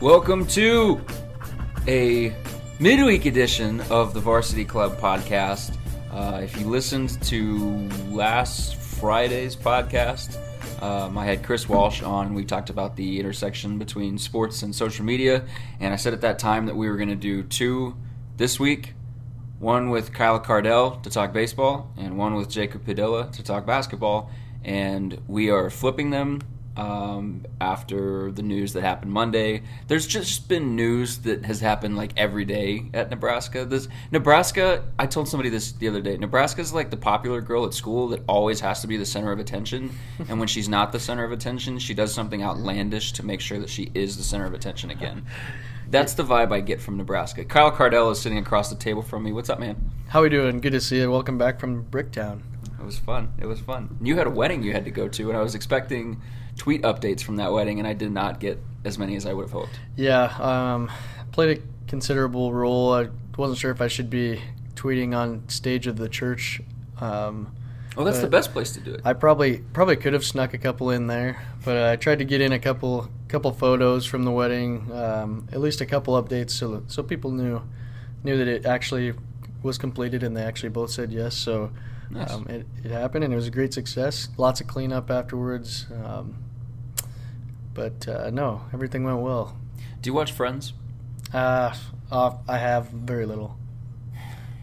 Welcome to a midweek edition of the Varsity Club podcast. Uh, if you listened to last Friday's podcast, um, I had Chris Walsh on. We talked about the intersection between sports and social media, and I said at that time that we were going to do two this week one with Kyle Kardell to talk baseball, and one with Jacob Padilla to talk basketball. And we are flipping them um, after the news that happened Monday. There's just been news that has happened like every day at Nebraska. This Nebraska, I told somebody this the other day. Nebraska is like the popular girl at school that always has to be the center of attention, and when she's not the center of attention, she does something outlandish to make sure that she is the center of attention again. That's the vibe I get from Nebraska. Kyle Kardell is sitting across the table from me. What's up, man? How we doing? Good to see you. Welcome back from Bricktown. It was fun. It was fun. You had a wedding you had to go to, and I was expecting tweet updates from that wedding, and I did not get as many as I would have hoped. Yeah, um, played a considerable role. I wasn't sure if I should be tweeting on stage of the church. Um, well, that's the best place to do it. I probably probably could have snuck a couple in there, but I tried to get in a couple couple photos from the wedding, um, at least a couple updates, so so people knew knew that it actually was completed, and they actually both said yes. So. Nice. Um, it, it happened and it was a great success. Lots of cleanup afterwards. Um, but uh, no, everything went well. Do you watch Friends? Uh, uh I have very little.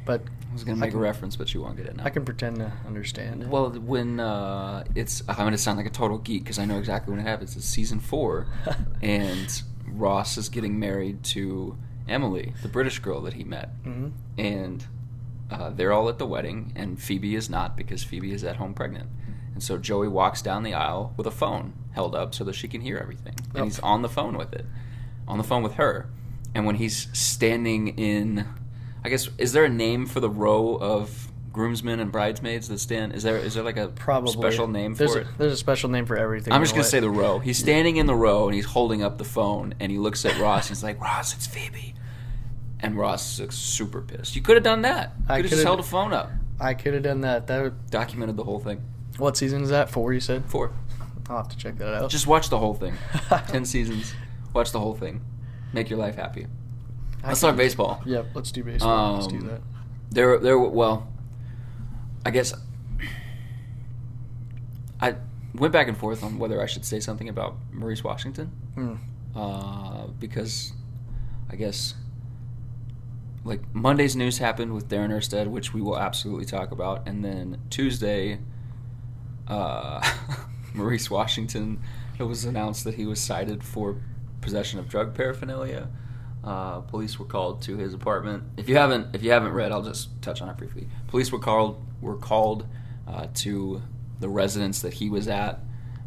But I was going to make can, a reference, but you won't get it now. I can pretend to understand. Well, when uh, it's, I'm going to sound like a total geek because I know exactly when it happens. It's season four, and Ross is getting married to Emily, the British girl that he met, mm-hmm. and uh, they're all at the wedding, and Phoebe is not because Phoebe is at home pregnant. And so Joey walks down the aisle with a phone held up so that she can hear everything. And oh. he's on the phone with it, on the phone with her. And when he's standing in, I guess, is there a name for the row of groomsmen and bridesmaids that stand? Is there is there like a Probably. special name there's for a, it? There's a special name for everything. I'm just gonna say the row. He's standing in the row and he's holding up the phone and he looks at Ross and he's like, Ross, it's Phoebe. And Ross is super pissed. You could have done that. You could have just held a phone up. I could have done that. That would, documented the whole thing. What season is that? Four, you said? Four. I'll have to check that out. Just watch the whole thing. Ten seasons. Watch the whole thing. Make your life happy. Let's talk baseball. Yep, let's do baseball. Um, let's do um, that. There, there. Well, I guess I went back and forth on whether I should say something about Maurice Washington, mm. uh, because I guess like Monday's news happened with Darin Erstad, which we will absolutely talk about, and then Tuesday, uh, Maurice Washington, it was announced that he was cited for possession of drug paraphernalia. Uh, police were called to his apartment. If you haven't, if you haven't read, I'll just touch on it briefly. Police were called were called uh, to the residence that he was at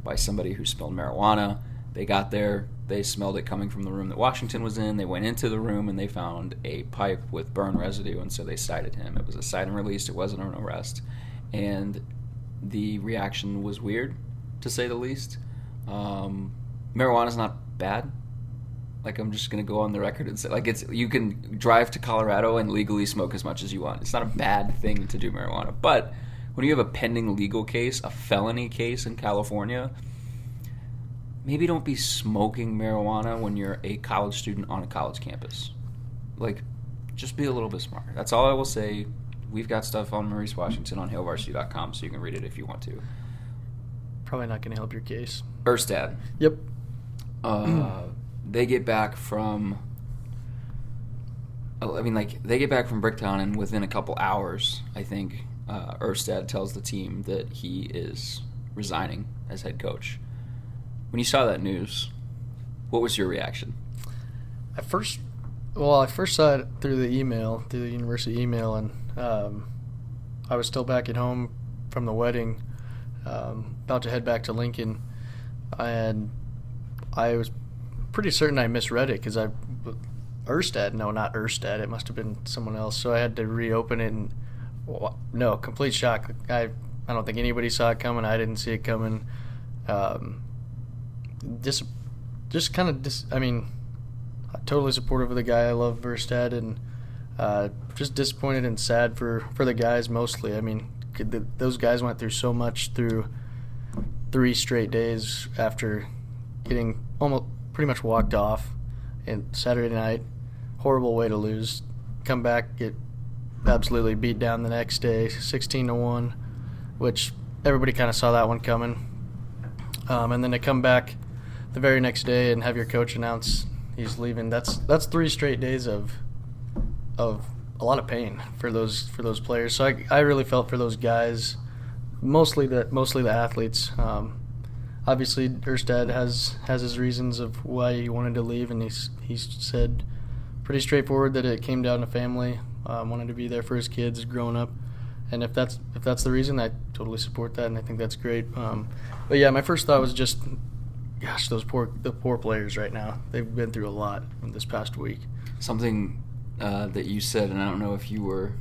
by somebody who smelled marijuana. They got there. They smelled it coming from the room that Washington was in. They went into the room and they found a pipe with burn residue, and so they cited him. It was a cite and release. It wasn't an arrest, and the reaction was weird, to say the least. Um, marijuana is not bad. Like I'm just gonna go on the record and say, like it's you can drive to Colorado and legally smoke as much as you want. It's not a bad thing to do marijuana, but when you have a pending legal case, a felony case in California maybe don't be smoking marijuana when you're a college student on a college campus. Like, just be a little bit smarter. That's all I will say. We've got stuff on Maurice Washington on hailvarsity.com, so you can read it if you want to. Probably not going to help your case. Erstad. Yep. Uh, they get back from. I mean, like they get back from Bricktown, and within a couple hours, I think uh, Erstad tells the team that he is resigning as head coach. When you saw that news, what was your reaction? At first, well, I first saw it through the email, through the university email, and um, I was still back at home from the wedding, um, about to head back to Lincoln, and I was pretty certain I misread it because I Erstad, no, not Erstad. It must have been someone else. So I had to reopen it and no, complete shock. I I don't think anybody saw it coming. I didn't see it coming. Um, just just kind of dis- I mean, totally supportive of the guy. I love Erstad and uh, just disappointed and sad for for the guys mostly. I mean, the, those guys went through so much through three straight days after getting almost pretty much walked off and Saturday night. Horrible way to lose. Come back, get absolutely beat down the next day, 16 to one, which everybody kind of saw that one coming. Um, and then to come back the very next day and have your coach announce he's leaving. That's that's three straight days of of a lot of pain for those for those players. So I, I really felt for those guys, mostly the mostly the athletes. Um, obviously, Erstad has has his reasons of why he wanted to leave, and he's he's said pretty straightforward that it came down to family. Um, wanted to be there for his kids growing up, and if that's if that's the reason, I totally support that, and I think that's great. Um, but yeah, my first thought was just, gosh, those poor the poor players right now. They've been through a lot in this past week. Something uh, that you said, and I don't know if you were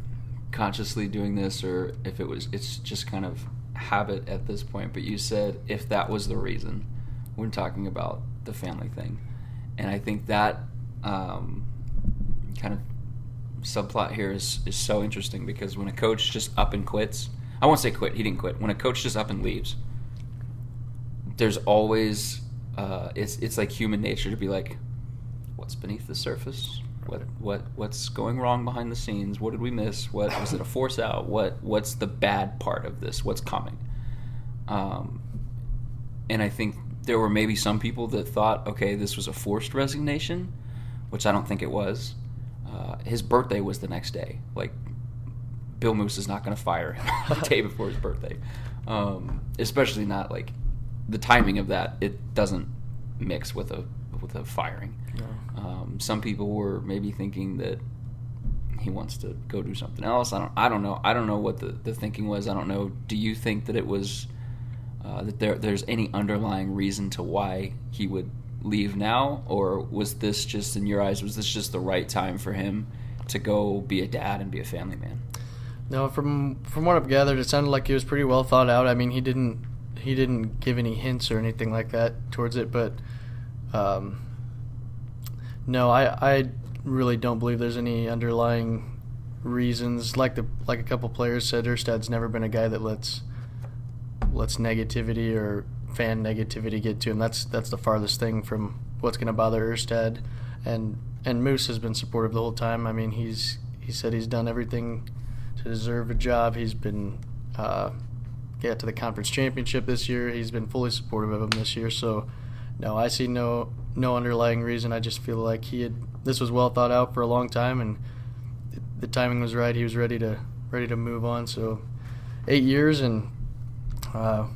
consciously doing this or if it was it's just kind of habit at this point but you said if that was the reason when talking about the family thing. And i think that um, kind of subplot here is, is so interesting because when a coach just up and quits i won't say quit he didn't quit. When a coach just up and leaves there's always uh, it's it's like human nature to be like what's beneath the surface what what what's going wrong behind the scenes? What did we miss? What was it a force out? What what's the bad part of this? What's coming? Um, and I think there were maybe some people that thought, okay, this was a forced resignation, which I don't think it was. Uh, his birthday was the next day. Like Bill Moos is not going to fire him the day before his birthday, um, especially not like the timing of that. It doesn't mix with a with a firing. No. Um, some people were maybe thinking that he wants to go do something else. I don't. I don't know. I don't know what the, the thinking was. I don't know. Do you think that it was uh, that there there's any underlying reason to why he would leave now, or was this just in your eyes? Was this just the right time for him to go be a dad and be a family man? No, from from what I've gathered, it sounded like he was pretty well thought out. I mean, he didn't he didn't give any hints or anything like that towards it, but um, no, I I really don't believe there's any underlying reasons. Like the like a couple players said, Erstad's never been a guy that lets lets negativity or fan negativity get to him. That's that's the farthest thing from what's going to bother Erstad. And and Moos has been supportive the whole time. I mean, he's he said he's done everything to deserve a job. He's been uh, get to the conference championship this year. He's been fully supportive of him this year. So no, I see no no underlying reason. I just feel like he had this was well thought out for a long time, and the timing was right. He was ready to ready to move on. So eight years, and uh,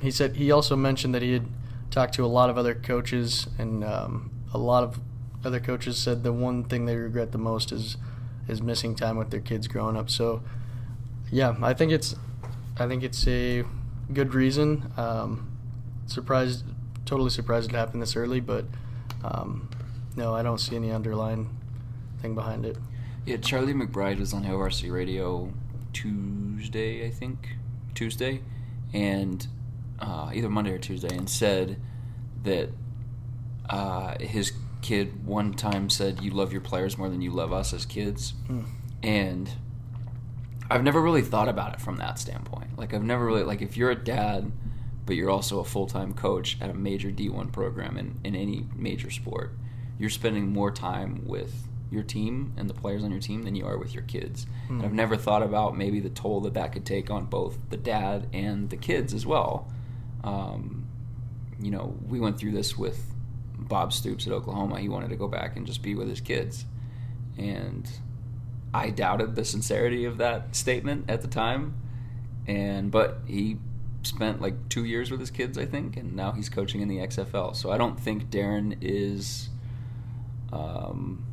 he said he also mentioned that he had talked to a lot of other coaches, and um, a lot of other coaches said the one thing they regret the most is is missing time with their kids growing up. So yeah, I think it's I think it's a good reason. Um, surprised totally surprised it happened this early, but um, no, I don't see any underlying thing behind it. Yeah, Charlie McBride was on ORC Radio Tuesday, I think, Tuesday, and uh, either Monday or Tuesday, and said that uh, his kid one time said, "You love your players more than you love us as kids," mm. and I've never really thought about it from that standpoint. Like I've never really like if you're a dad but you're also a full time coach at a major D1 program in, in any major sport, you're spending more time with your team and the players on your team than you are with your kids. Mm. And I've hmm. never thought about maybe the toll that that could take on both the dad and the kids as well. Um, you know, we went through this with Bob Stoops at Oklahoma. He wanted to go back and just be with his kids. And I doubted the sincerity of that statement at the time. And but he spent like two years with his kids, I think, and now he's coaching in the XFL. So I don't think Darin is. Um,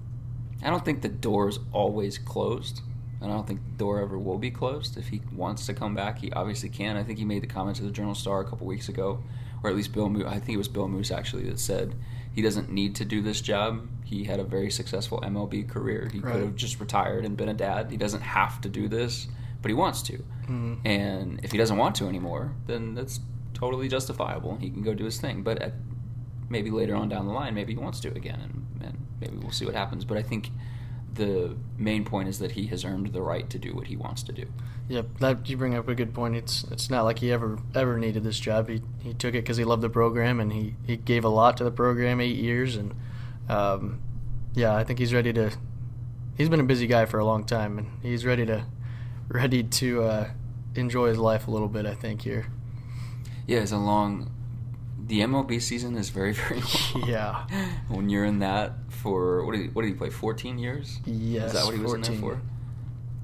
I don't think the door is always closed. And I don't think the door ever will be closed. If he wants to come back, he obviously can. I think he made the comment to the Journal Star a couple weeks ago or at least Bill Moos. I think it was Bill Moos actually that said he doesn't need to do this job. He had a very successful MLB career. He Right. could have just retired and been a dad. He doesn't have to do this, but he wants to. Mm-hmm. And if he doesn't want to anymore, then that's totally justifiable. He can go do his thing. But at, maybe later on down the line, maybe he wants to again, and, and maybe we'll see what happens. But I think the main point is that he has earned the right to do what he wants to do. Yep, that you bring up a good point. It's it's not like he ever ever needed this job. He he took it because he loved the program and he, he gave a lot to the program, eight years, and um, yeah, I think he's ready to. He's been a busy guy for a long time, and he's ready to ready to uh, enjoy his life a little bit. I think here. Yeah, it's a long. The MLB season is very very long. Yeah. when you're in that for what did he, what did he play? Fourteen years. Yes, Is that what he was in there for?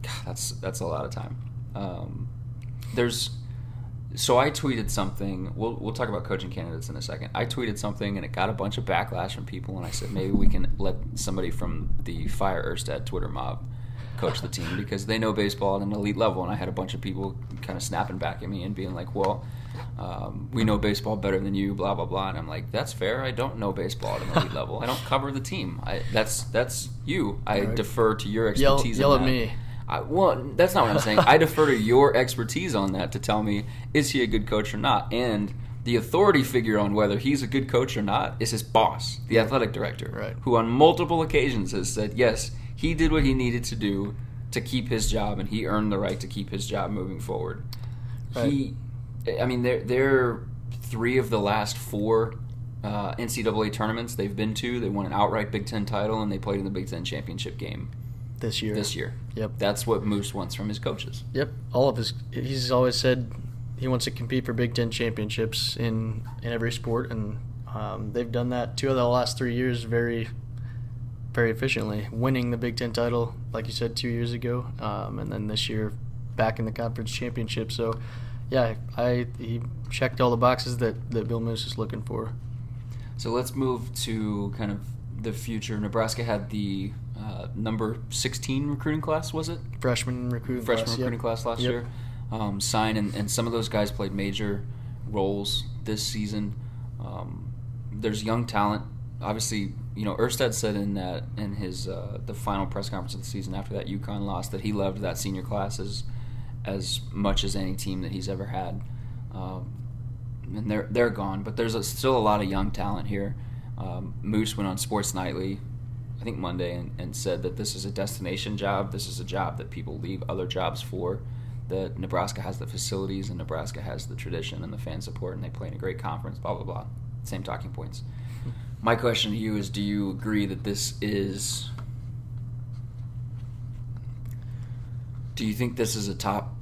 God, that's that's a lot of time. Um, there's so I tweeted something. We'll we'll talk about coaching candidates in a second. I tweeted something and it got a bunch of backlash from people, and I said maybe we can let somebody from the Fire Erstad Twitter mob coach the team because they know baseball at an elite level. And I had a bunch of people kind of snapping back at me and being like, "Well, um, we know baseball better than you," blah blah blah. And I'm like, "That's fair. I don't know baseball at an elite level. I don't cover the team. I, that's that's you. I Right. defer to your expertise. yell on at that. me. I, well, that's not what I'm saying. I defer to your expertise on that to tell me is he a good coach or not. And the authority figure on whether he's a good coach or not is his boss, the athletic director, Right. who on multiple occasions has said yes, he did what he needed to do to keep his job, and he earned the right to keep his job moving forward. Right. He, I mean, they're they're three of the last four. Uh, NCAA tournaments they've been to. They won an outright Big Ten title and they played in the Big Ten championship game This year. this year. Yep. That's what Moos wants from his coaches. Yep, all of his. He's always said he wants to compete for Big Ten championships in in every sport, and um, they've done that two of the last three years very, very efficiently, winning the Big Ten title, like you said, two years ago, um, and then this year back in the conference championship. So, yeah, I he checked all the boxes that that Bill Moos is looking for. So let's move to kind of the future. Nebraska had the uh, number 16 recruiting class, was it? Freshman recruiting Freshman class, recruiting yep. class last Yep. year. Um, sign, and, and some of those guys played major roles this season. Um, there's young talent. Obviously, you know, Erstad said in that in his uh, the final press conference of the season after that UConn loss that he loved that senior class as, as much as any team that he's ever had. Um, and they're they're gone, but there's a, still a lot of young talent here. Um, Moos went on Sports Nightly, I think Monday, and, and said that this is a destination job. This is a job that people leave other jobs for. That Nebraska has the facilities and Nebraska has the tradition and the fan support, and they play in a great conference. Blah blah blah. Same talking points. My question to you is: Do you agree that this is? Do you think this is a top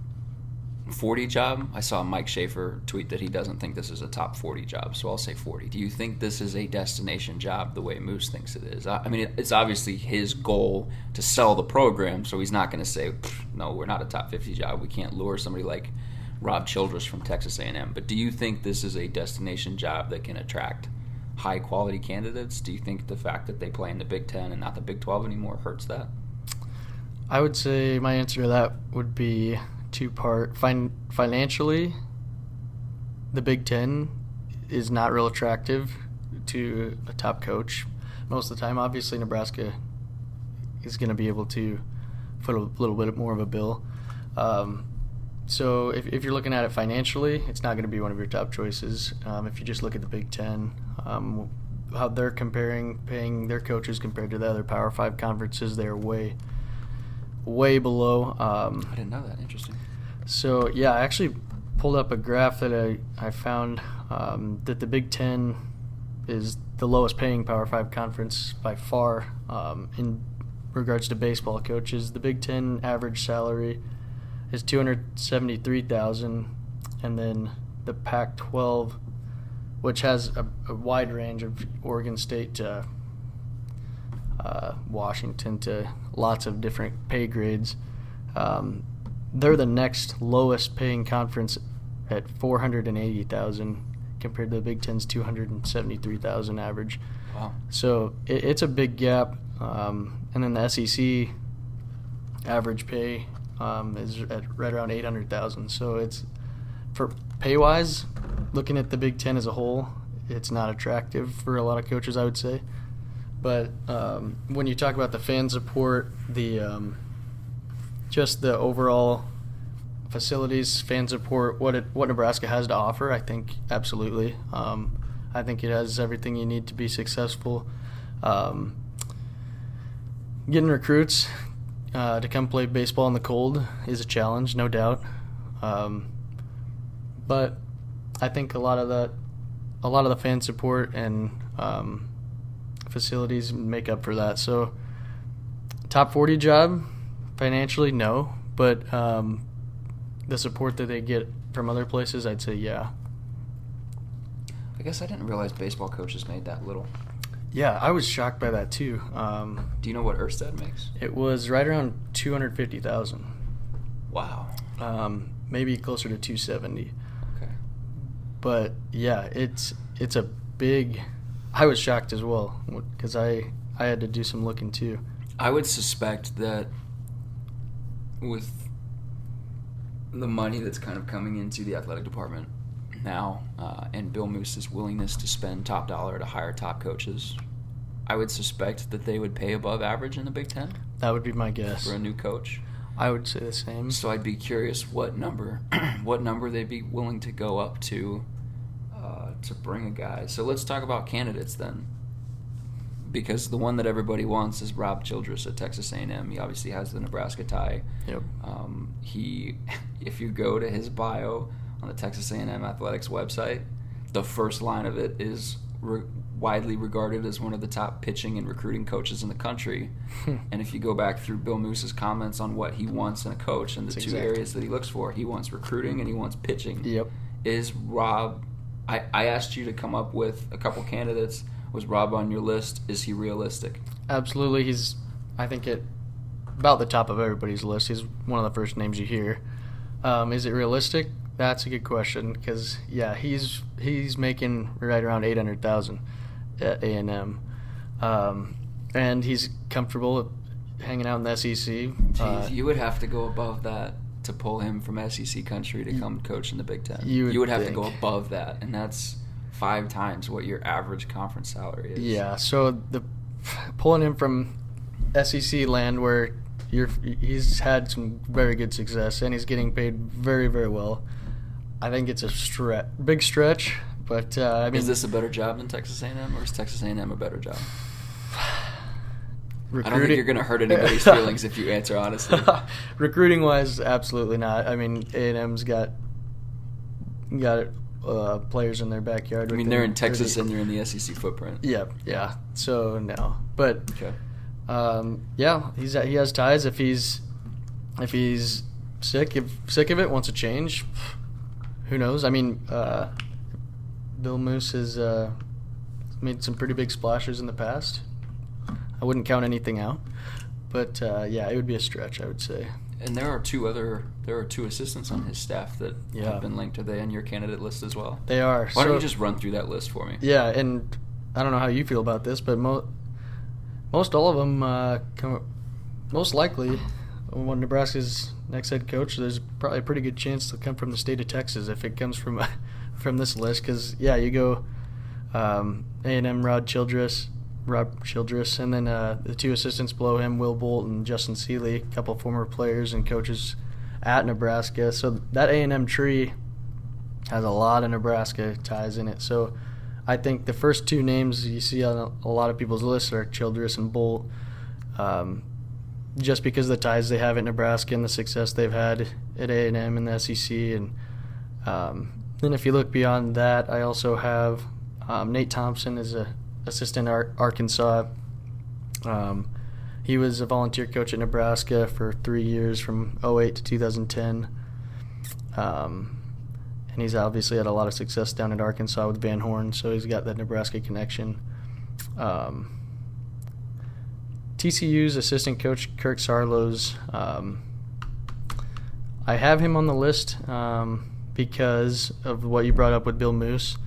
40 job. I saw Mike Schaefer tweet that he doesn't think this is a top 40 job, so I'll say 40. Do you think this is a destination job the way Moos thinks it is? I mean, it's obviously his goal to sell the program, so he's not going to say, "No, we're not a top 50 job. We can't lure somebody like Rob Childress from Texas A&M." But do you think this is a destination job that can attract high quality candidates? Do you think the fact that they play in the Big 10 and not the Big 12 anymore hurts that? I would say my answer to that would be two part. Fin- financially, the Big Ten is not real attractive to a top coach most of the time. Obviously, Nebraska is going to be able to put a little bit more of a bill. Um, so if, if you're looking at it financially, it's not going to be one of your top choices. Um, if you just look at the Big Ten, um, how they're comparing paying their coaches compared to the other Power Five conferences, they're way, way below. Um, I didn't know that. Interesting. so yeah, I actually pulled up a graph that I I found um, that the Big Ten is the lowest paying Power Five conference by far um, in regards to baseball coaches. The Big Ten average salary is two hundred seventy three thousand, and then the Pac twelve, which has a, a wide range of Oregon State to uh, Washington to lots of different pay grades. Um, they're the next lowest paying conference at 480,000 compared to the Big Ten's 273,000 average. Wow. So it, it's a big gap. Um, and then the SEC average pay um, is at right around 800,000. So it's for pay wise, looking at the Big Ten as a whole, it's not attractive for a lot of coaches, I would say. But um, when you talk about the fan support, the um, just the overall facilities, fan support, what it, what Nebraska has to offer, I think absolutely. Um, I think it has everything you need to be successful. Um, getting recruits uh, to come play baseball in the cold is a challenge, no doubt. Um, but I think a lot of the a lot of the fan support and um, facilities make up for that. So, top forty job financially, no, but um, the support that they get from other places, I'd say yeah. I guess I didn't realize baseball coaches made that little. Yeah, I was shocked by that too. Um, Do you know what Erstad makes? it was right around two hundred fifty thousand, Wow. um, maybe closer to two seventy. Okay. But yeah, it's it's a big. I was shocked as well because I I had to do some looking too. I would suspect that with the money that's kind of coming into the athletic department now, uh, and Bill Moos's willingness to spend top dollar to hire top coaches, I would suspect that they would pay above average in the Big Ten That would be my guess. for a new coach. I would say the same. So I'd be curious what number, what number they'd be willing to go up to, uh, to bring a guy. So let's talk about candidates then, because the one that everybody wants is Rob Childress at Texas A&M. He obviously has the Nebraska tie. Yep. Um, he, if you go to his bio on the Texas A&M athletics website, the first line of it is re- widely regarded as one of the top pitching and recruiting coaches in the country. and if you go back through Bill Moos's comments on what he wants in a coach and the That's two exact. areas that he looks for, he wants recruiting and he wants pitching. Yep. Is Rob? I, I asked you to come up with a couple candidates. Was Rob on your list? Is he realistic? Absolutely, he's. I think at about the top of everybody's list. He's one of the first names you hear. Um, is it realistic? That's a good question because yeah, he's he's making right around eight hundred thousand at A and M, um, and he's comfortable hanging out in the SEC. Jeez, Uh, you would have to go above that to pull him from SEC country to come coach in the Big Ten. you would have to go above that, and that's five times what your average conference salary is. Yeah, so the pulling him from SEC land where you're he's had some very good success and he's getting paid very very well. I think it's a stretch, big stretch, but uh, I mean, is this a better job than Texas A&M, or is Texas A&M a better job? I don't think you're going to hurt anybody's feelings if you answer honestly. recruiting wise, absolutely not. I mean, A and M's got got uh, players in their backyard. I mean, they're in Texas 30 and they're in the SEC footprint. Yeah, yeah. So no, but Okay. um, yeah, he's he has ties. If he's if he's sick if sick of it, wants to change, who knows? I mean, uh, Bill Moos has uh, made some pretty big splashes in the past. I wouldn't count anything out, but uh, yeah, it would be a stretch. I would say. And there are two other there are two assistants on his staff that Yeah. have been linked. Are they on your candidate list as well? They are. Why don't you just run through that list for me? Yeah, and I don't know how you feel about this, but mo- most all of them, uh, come, most likely, when Nebraska's next head coach, there's probably a pretty good chance they'll come from the state of Texas if it comes from from this list. Because yeah, you go um, A and M, Rod Childress, Rob Childress, and then uh, the two assistants below him, Will Bolt and Justin Seeley, a couple former players and coaches at Nebraska. So that A and M tree has a lot of Nebraska ties in it. So I think the first two names you see on a, a lot of people's lists are Childress and Bolt, um, just because the ties they have at Nebraska and the success they've had at A and M and the SEC. And um, then if you look beyond that, I also have um, Nate Thompson is a assistant at Arkansas. Um, he was a volunteer coach at Nebraska for three years from 08 to 2010. Um, and he's obviously had a lot of success down at Arkansas with Van Horn, so he's got that Nebraska connection. Um, TCU's assistant coach Kirk Saarloos, um, I have him on the list um, because of what you brought up with Bill Moos.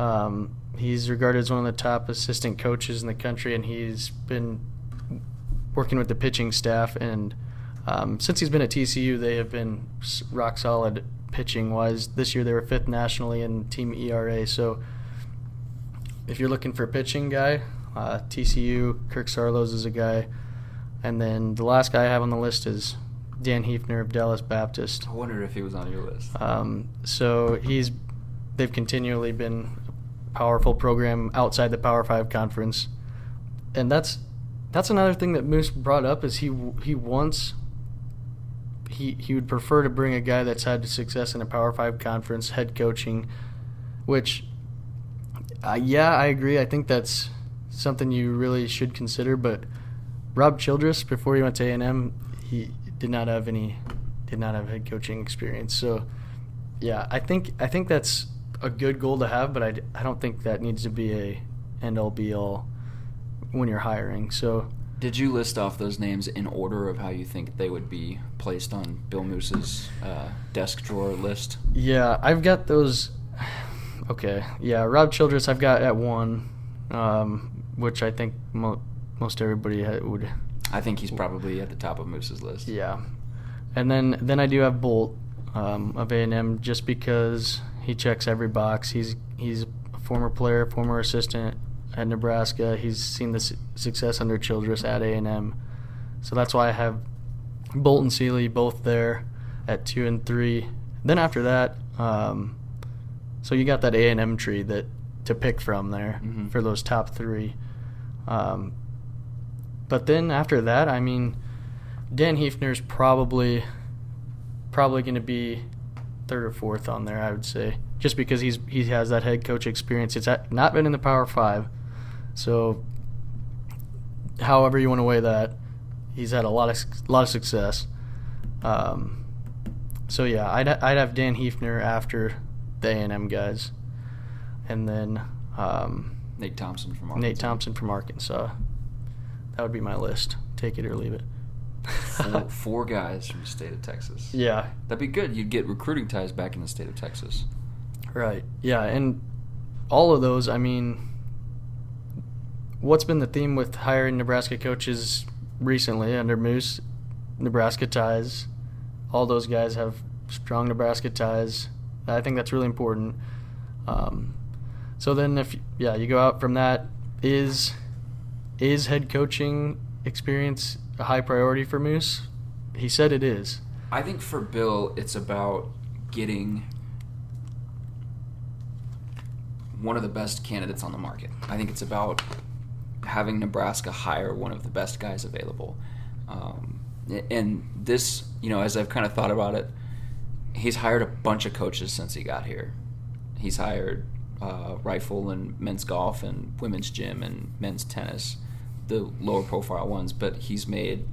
Um, he's regarded as one of the top assistant coaches in the country, and he's been working with the pitching staff. And um, since he's been at TCU, they have been rock solid pitching wise. This year they were fifth nationally in team ERA. So if you're looking for a pitching guy, uh, TCU Kirk Saarloos is a guy, and then the last guy I have on the list is Dan Heefner of Dallas Baptist. I wondered if he was on your list. Um, so he's they've continually been a powerful program outside the Power Five conference, and that's that's another thing that Moos brought up is he he wants he he would prefer to bring a guy that's had success in a Power Five conference head coaching, which uh, yeah I agree I think that's something you really should consider. But Rob Childress before he went to A and M he did not have any did not have head coaching experience. So yeah I think I think that's a good goal to have, but I, I don't think that needs to be a end all be all when you're hiring. So Did you list off those names in order of how you think they would be placed on Bill Moos's uh, desk drawer list? Yeah, I've got those. Okay, yeah, Rob Childress I've got at one, um, which I think mo- most everybody ha- would. I think he's probably at the top of Moos's list. Yeah, and then then I do have Bolt um, of A and M just because he checks every box. He's he's a former player, former assistant at Nebraska. He's seen the su- success under Childress at A and M, so that's why I have Bolt and Seeley both there at two and three. Then after that, um, so you got that A and M tree that to pick from there Mhm. for those top three. Um, but then after that, I mean, Dan Heefner's probably probably going to be third or fourth on there. I would say just because he's he has that head coach experience. It's not been in the Power Five, so however you want to weigh that, he's had a lot of lot of success. Um, so yeah, I'd I'd have Dan Heefner after the A and M guys, and then um, Nate Thompson from Arkansas. Nate Thompson from Arkansas. That would be my list. Take it or leave it. Four, four guys from the state of Texas. yeah, That'd be good. You'd get recruiting ties back in the state of Texas. right. Yeah, and all of those, I mean, what's been the theme with hiring Nebraska coaches recently under Moos? Nebraska ties. All those guys have strong Nebraska ties. I think that's really important. Um, so then, if yeah, you go out from that, is is head coaching experience a high priority for Moos? He said it is. I think for Bill, it's about getting one of the best candidates on the market. I think it's about having Nebraska hire one of the best guys available. Um, and this, you know, as I've kind of thought about it, he's hired a bunch of coaches since he got here. He's hired uh, rifle and men's golf and women's gym and men's tennis, the lower profile ones. But he's made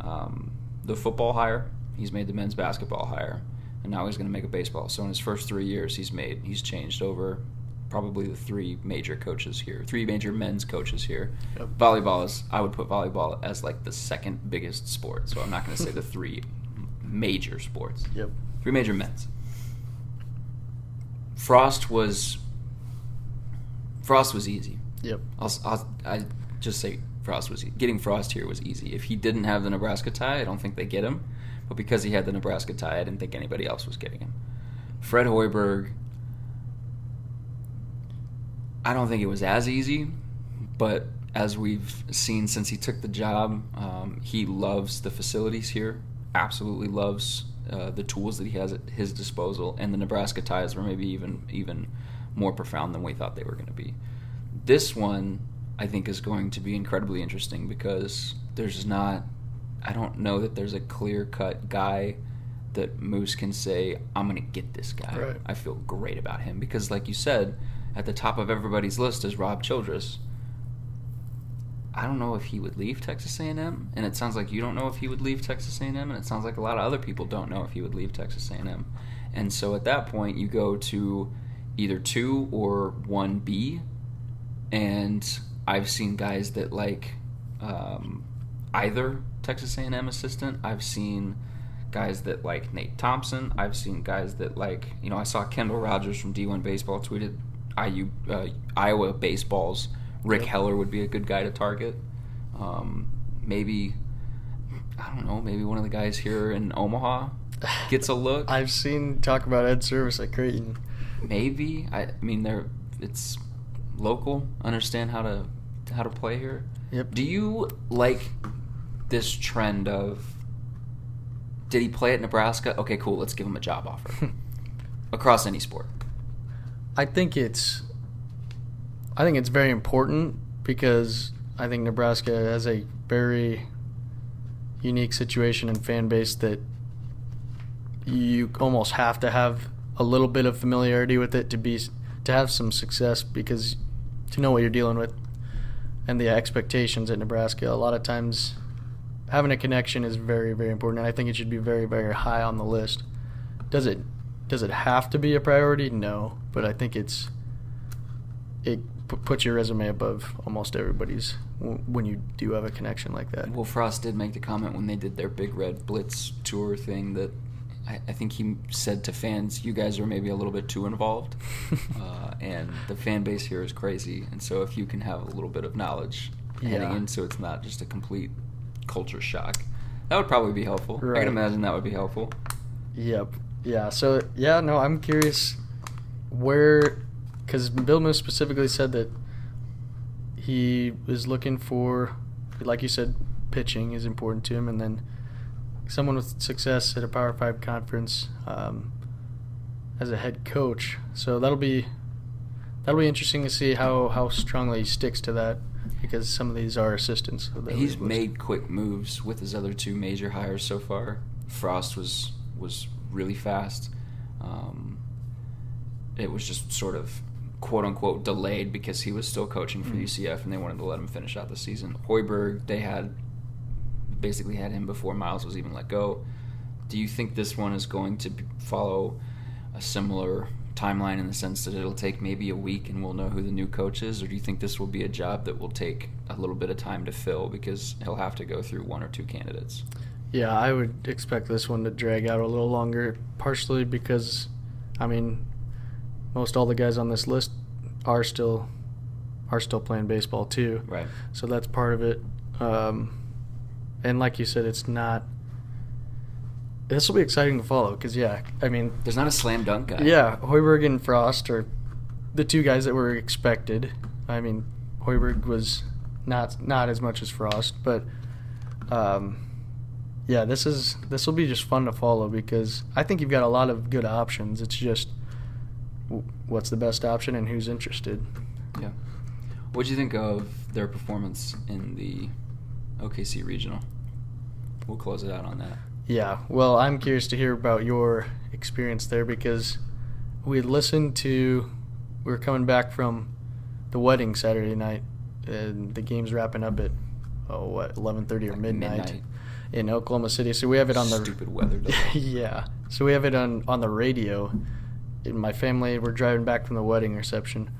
um, the football hire. He's made the men's basketball hire, and now he's going to make a baseball. So in his first three years, he's made he's changed over probably the three major coaches here, three major men's coaches here. Yep. Volleyball is I would put volleyball as like the second biggest sport. So I'm not going to say the three major sports. Yep. Three major men's. Frost was Frost was easy. Yep. I'll, I'll I just say Frost was getting Frost here was easy. If he didn't have the Nebraska tie, I don't think they get him. But because he had the Nebraska tie, I didn't think anybody else was getting him. Fred Hoiberg, I don't think it was as easy, but as we've seen since he took the job, um, he loves the facilities here. Absolutely loves uh, the tools that he has at his disposal, and the Nebraska ties were maybe even even more profound than we thought they were going to be. This one, I think, is going to be incredibly interesting because there's not. I don't know that there's a clear cut guy that Moos can say, I'm going to get this guy. Right. I feel great about him because, like you said, at the top of everybody's list is Rob Childress. I don't know if he would leave Texas A&M, and it sounds like you don't know if he would leave Texas A&M, and it sounds like a lot of other people don't know if he would leave Texas A&M. And so at that point, you go to either two or one B, and I've seen guys that like um, either Texas A&M assistant. I've seen guys that like Nate Thompson. I've seen guys that like you know I saw Kendall Rogers from D1 Baseball tweeted IU uh, Iowa baseballs. Rick Yep. Heller would be a good guy to target. Um, maybe I don't know. Maybe one of the guys here in Omaha. gets a look. I've seen talk about Ed Servais at Creighton. Maybe I, I mean they're it's local. Understand how to how to play here. Yep. Do you like this trend of did he play at Nebraska? Okay, cool. Let's give him a job offer across any sport. I think it's I think it's very important because I think Nebraska has a very unique situation and fan base that you almost have to have a little bit of familiarity with it to be to have some success because to know what you're dealing with and the expectations at Nebraska. A lot of times having a connection is very very important and I think it should be very very high on the list. Does it does it have to be a priority? No, but I think it's it p- puts your resume above almost everybody's when you do have a connection like that. Well, Frost did make the comment when they did their Big Red Blitz tour thing that I, I think he said to fans, "You guys are maybe a little bit too involved," uh, and the fan base here is crazy. And so, if you can have a little bit of knowledge heading Yeah. in, so it's not just a complete culture shock, that would probably be helpful. I can imagine that would be helpful. Yep. Yeah. So yeah, no, I'm curious where, because Bill Moos specifically said that he was looking for, like you said, pitching is important to him, and then someone with success at a Power Five conference um, as a head coach. So that'll be that'll be interesting to see how how strongly he sticks to that, because some of these are assistants. so He's made quick moves with his other two major hires so far. Frost was was really fast. Um, it was just sort of quote unquote delayed because he was still coaching for Mm. UCF and they wanted to let him finish out the season. Hoiberg, they had basically had him before Miles was even let go. Do you think this one is going to follow a similar timeline in the sense that it'll take maybe a week and we'll know who the new coach is, or do you think this will be a job that will take a little bit of time to fill because he'll have to go through one or two candidates? Yeah, I would expect this one to drag out a little longer, partially because, I mean, most all the guys on this list are still are still playing baseball too. Right. So that's part of it. Um, and like you said, it's not. This will be exciting to follow because yeah, I mean, There's not a slam dunk guy. yeah, Hoiberg and Frost are the two guys that were expected. I mean, Hoiberg was not not as much as Frost, but um, yeah, this is this will be just fun to follow because I think you've got a lot of good options. It's just what's the best option and who's interested. Yeah. What'd you think of their performance in the OKC regional? We'll close it out on that. Yeah, well, I'm curious to hear about your experience there because we had listened to. We were coming back from the wedding Saturday night, and the game's wrapping up at oh what 11:30 or Like midnight, midnight. in Oklahoma City. So we have it on the Stupid weather yeah. So we have it on on the radio. In my family, we're driving back from the wedding reception.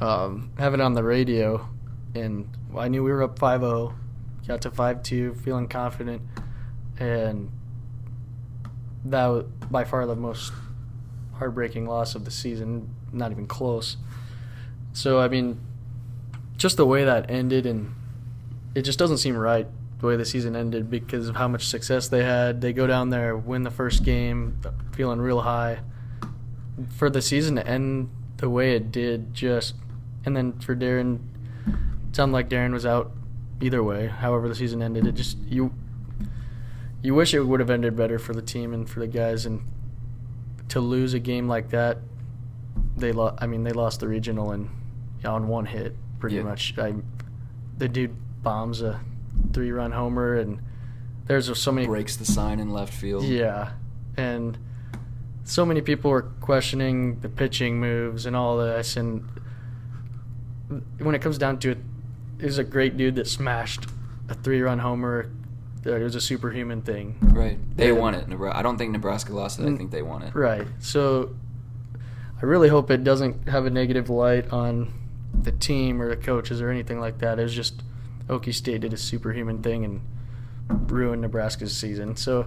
Um, have it on the radio, and I knew we were up 5-0. Got to 5-2, feeling confident, and that was by far the most heartbreaking loss of the season. Not even close. So I mean, just the way that ended, and it just doesn't seem right the way the season ended because of how much success they had. They go down there, win the first game, feeling real high. For the season to end the way it did, just and then for Darin, it sounded like Darin was out either way. However, the season ended, it just you you wish it would have ended better for the team and for the guys, and to lose a game like that, they lost. I mean, they lost the regional and on one hit, pretty Yeah. much. I the dude bombs a three-run homer, and there's so many Breaks the sign in left field. yeah, and so many people were questioning the pitching moves and all this, and when it comes down to it, was a great dude that smashed a three-run homer. It was a superhuman thing, Right. They won it. I don't think Nebraska lost it. I Mm. think they won it. right? So I really hope it doesn't have a negative light on the team or the coaches or anything like that. It was just Okie State did a superhuman thing and ruined Nebraska's season. So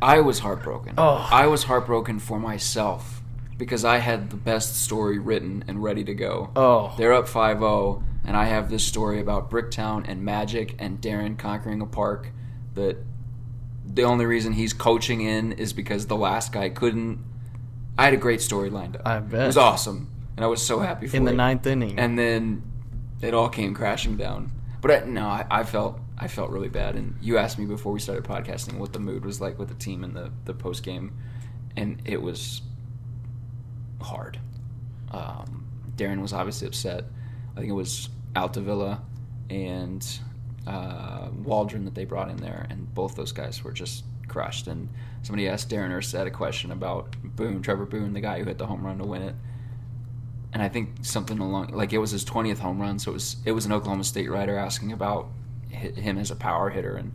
I was heartbroken. Oh. I was heartbroken for myself because I had the best story written and ready to go. oh, They're up 5-0 and I have this story about Bricktown and Magic and Darin conquering a park that the only reason he's coaching in is because the last guy couldn't. I had a great story lined up. I bet. It was awesome, and I was so happy for in the it. ninth inning. and then it all came crashing down. But I, no, I, I felt I felt really bad. And you asked me before we started podcasting what the mood was like with the team in the the post game, and it was hard. Um, Darin was obviously upset. I think it was Altavilla and uh, Waldron that they brought in there, and both those guys were just crushed. And somebody asked Darin Erstad a question about Boone, Trevor Boone, the guy who hit the home run to win it and I think something along like it was his twentieth home run, so it was it was an Oklahoma State writer asking about him as a power hitter, and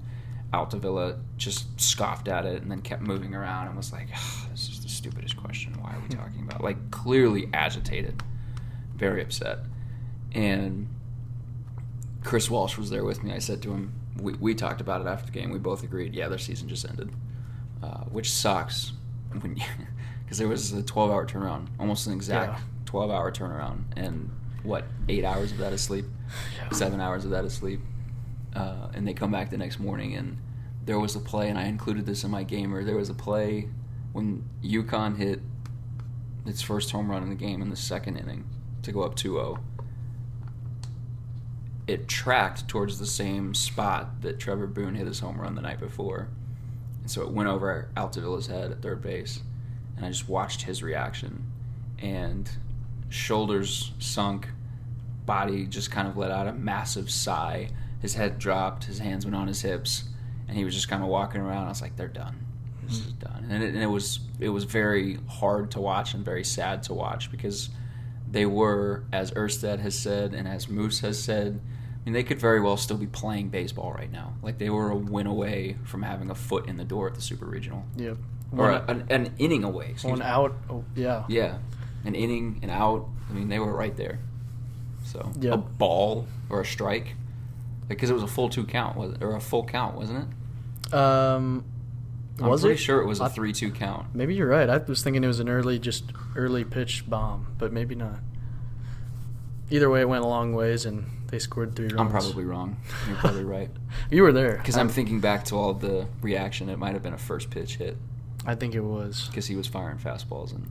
Altavilla just scoffed at it and then kept moving around and was like, "Ah, "This is the stupidest question. Why are we talking about?" Like clearly agitated, very upset, and Chris Walsh was there with me. I said to him, "We we talked about it after the game. We both agreed, yeah, their season just ended, uh, which sucks when because there was a twelve hour turnaround, almost an exact." Yeah. 12 hour turnaround and what eight hours of that is sleep seven hours of that is sleep uh, and they come back the next morning and there was a play and i included this in my gamer there was a play when UConn hit its first home run in the game in the second inning to go up 2-0 it tracked towards the same spot that trevor boone hit his home run the night before and so it went over Altavilla's head at third base and i just watched his reaction and shoulders sunk, body just kind of let out a massive sigh. His head dropped, his hands went on his hips, and he was just kind of walking around. I was like, "They're done. This is hmm. done." And it, and it was it was very hard to watch and very sad to watch because they were, as Erstad has said and as Moos has said, mean, they could very well still be playing baseball right now. Like they were a win away from having a foot in the door at the Super Regional, yep. or a, an, an inning away. one me. out. Oh, yeah. Yeah, an inning, an out. I mean, they were right there. So Yep. a ball or a strike, because it was a full two count, was or a full count, wasn't it? Um, I'm was pretty it? sure it was a three-two count. Maybe you're right. I was thinking it was an early, just early pitch bomb, but maybe not. Either way, it went a long ways, and they scored three runs. I'm probably wrong. You're probably right. You were there Because I'm thinking back to all the reaction. It might have been a first pitch hit I think it was. because he was firing fastballs and.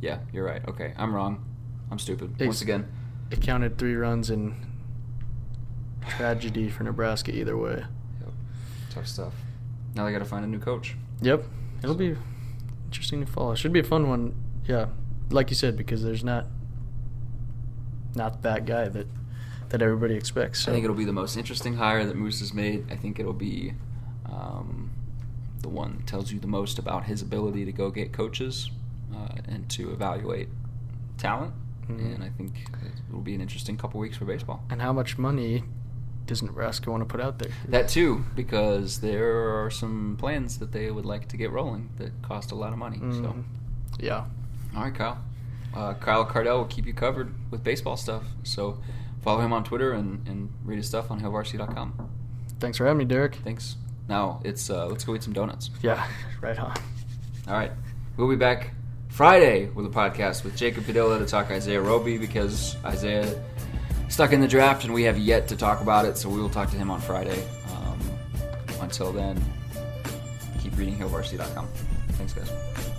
Yeah, you're right. Okay, I'm wrong. I'm stupid. Once again, It counted three runs in tragedy for Nebraska either way. Yep. tough stuff. Now they got to find a new coach. Yep, it'll be interesting to follow. Should be a fun one. Yeah, like you said, because there's not not that guy that that everybody expects. So. I think it'll be the most interesting hire that Moos has made. I think it'll be um, the one that tells you the most about his ability to go get coaches uh, and to evaluate talent. Mhm. And I think it will be an interesting couple weeks for baseball. And how much money does Nebraska want to put out there? That too, because there are some plans that they would like to get rolling that cost a lot of money. So, Mhm. Yeah. all right, Kyle. Uh, Kyle Kardell will keep you covered with baseball stuff. So, follow him on Twitter and, and read his stuff on HailVarsity.com. Thanks for having me, Derek. Thanks. Now it's uh, let's go eat some donuts. Yeah, right on. All right, we'll be back Friday with a podcast with Jacob Padilla to talk Isaiah Roby because Isaiah stuck in the draft and we have yet to talk about it. So we will talk to him on Friday. Um, until then, keep reading HailVarsity.com. Thanks, guys.